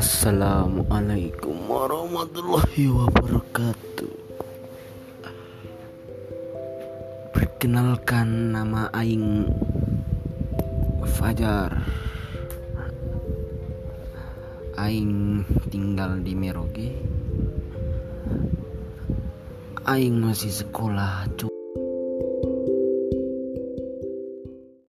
Assalamualaikum warahmatullahi wabarakatuh. Perkenalkan nama Aing Fajar. Aing tinggal di Merauke Aing masih sekolah cukup